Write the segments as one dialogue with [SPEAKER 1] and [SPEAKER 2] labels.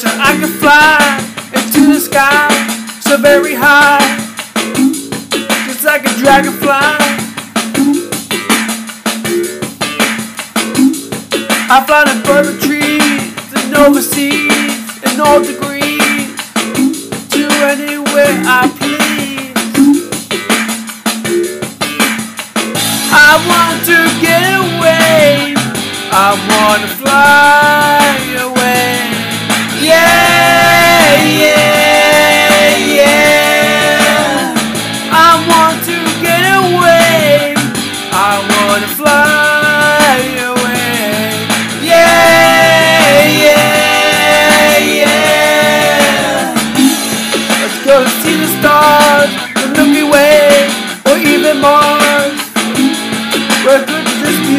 [SPEAKER 1] dragonfly into the sky, so very high, just like a dragonfly. I fly in further trees and overseas in all degrees to anywhere I please. I want to get away.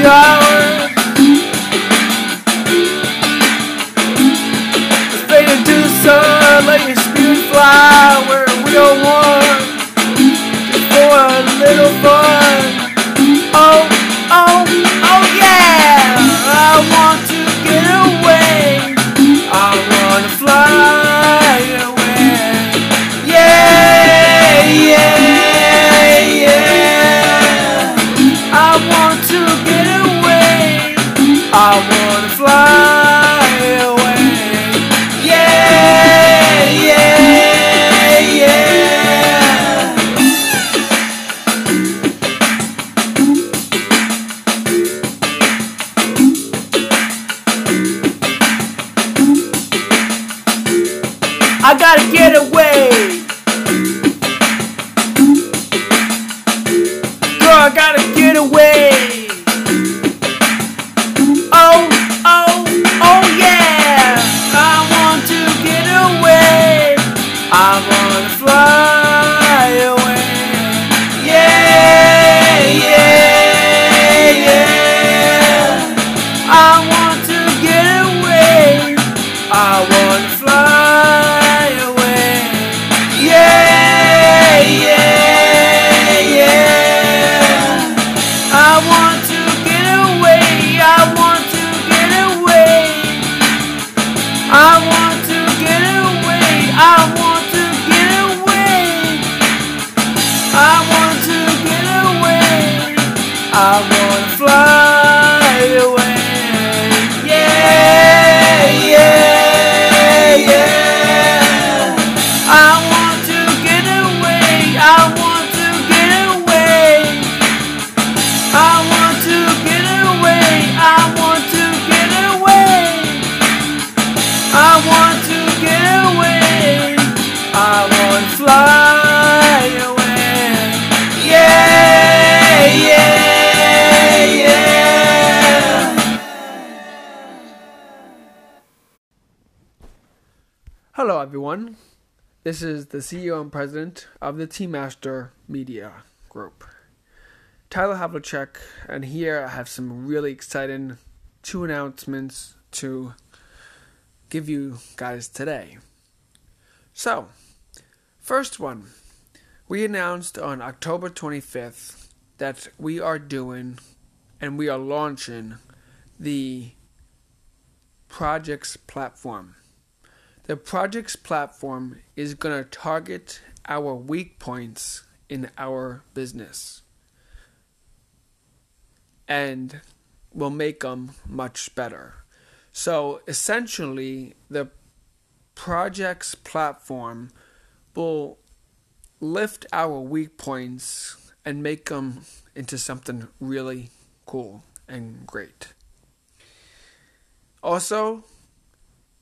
[SPEAKER 1] This I gotta get away. Girl, I gotta get away. Want to get away. I want Hello, everyone. This is the CEO and President of the Team Master Media Group. Tyler Havlicek, and here I have some really exciting two announcements to give you guys today. So, first one, we announced on October 25th that we are doing and we are launching the Projects platform. The Projects platform is going to target our weak points in our business and will make them much better. So essentially, the projects platform will lift our weak points and make them into something really cool and great. Also,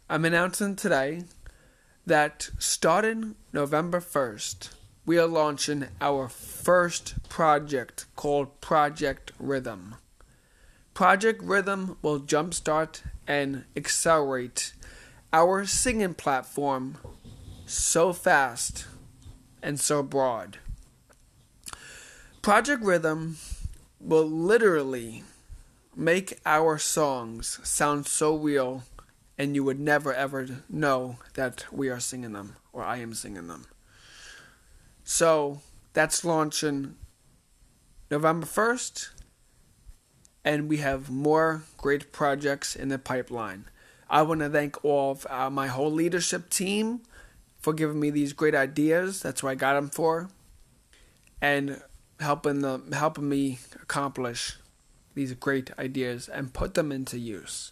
[SPEAKER 1] I'm announcing today that starting November 1st, we are launching our first project called Project Rhythm. Project Rhythm will jumpstart and accelerate our singing platform so fast and so broad. Project Rhythm will literally make our songs sound so real and you would never ever know that we are singing them or I am singing them. So that's launching November 1st, and we have more great projects in the pipeline. I want to thank all of uh, my whole leadership team for giving me these great ideas. That's what I got them for, and helping the helping me accomplish these great ideas and put them into use.